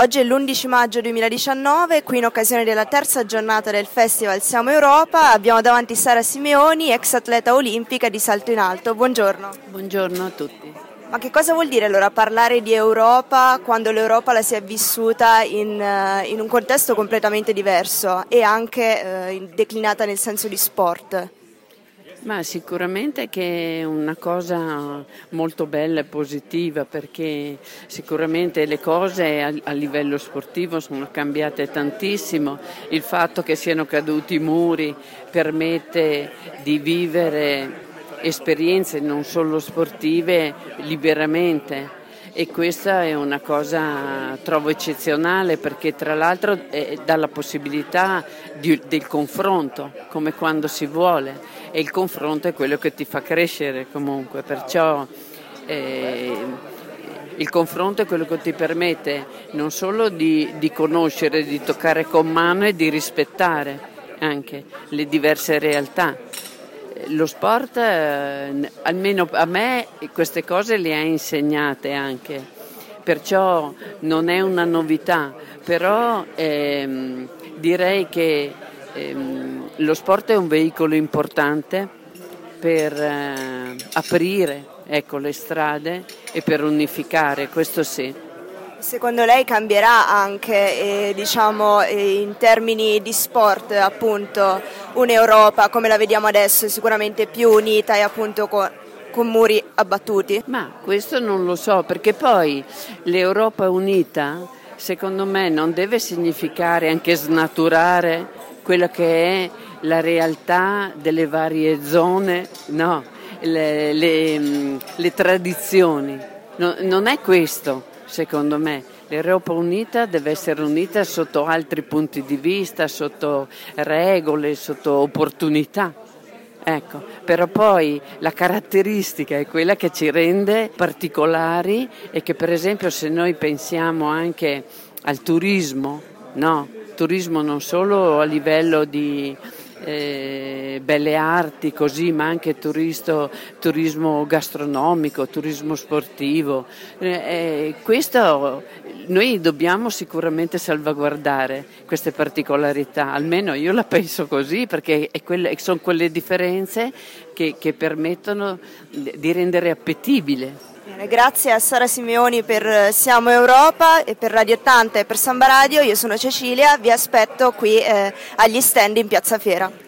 Oggi è l'11 maggio 2019, qui in occasione della terza giornata del Festival Siamo Europa abbiamo davanti Sara Simeoni, ex atleta olimpica di salto in alto. Buongiorno. Buongiorno a tutti. Ma che cosa vuol dire allora parlare di Europa quando l'Europa la si è vissuta in, uh, in un contesto completamente diverso e anche uh, declinata nel senso di sport? Ma sicuramente che è una cosa molto bella e positiva perché sicuramente le cose a, a, livello sportivo sono cambiate tantissimo, il fatto che siano caduti i muri permette di vivere esperienze non solo sportive liberamente e questa è una cosa trovo eccezionale perché tra l'altro dà la possibilità di, del confronto come quando si vuole e il confronto è quello che ti fa crescere comunque, perciò eh, il confronto è quello che ti permette non solo di, di conoscere, di toccare con mano e di rispettare anche le diverse realtà. Lo sport, eh, almeno a me, queste cose le ha insegnate anche, perciò non è una novità, però ehm, direi che ehm, lo sport è un veicolo importante per eh, aprire ecco, le strade e per unificare, questo sì. Secondo lei cambierà anche eh, diciamo, eh, in termini di sport appunto un'Europa come la vediamo adesso sicuramente più unita e appunto con, con muri abbattuti? Ma questo non lo so perché poi l'Europa unita secondo me non deve significare anche snaturare quella che è la realtà delle varie zone, no, le, le, mm, le tradizioni. No, non è questo, secondo me. L'Europa unita deve essere unita sotto altri punti di vista, sotto regole, sotto opportunità. Ecco, però poi la caratteristica è quella che ci rende particolari e che per esempio se noi pensiamo anche al turismo, no, turismo non solo a livello di eh, belle arti così, ma anche turisto, turismo gastronomico, turismo sportivo. Eh, eh, questo noi dobbiamo sicuramente salvaguardare queste particolarità, almeno io la penso così perché quelle, sono quelle differenze che, che permettono di rendere appetibile Grazie a Sara Simeoni per eh, Siamo Europa e per Radio 80 e per Samba Radio. Io sono Cecilia, vi aspetto qui eh, agli stand in Piazza Fiera.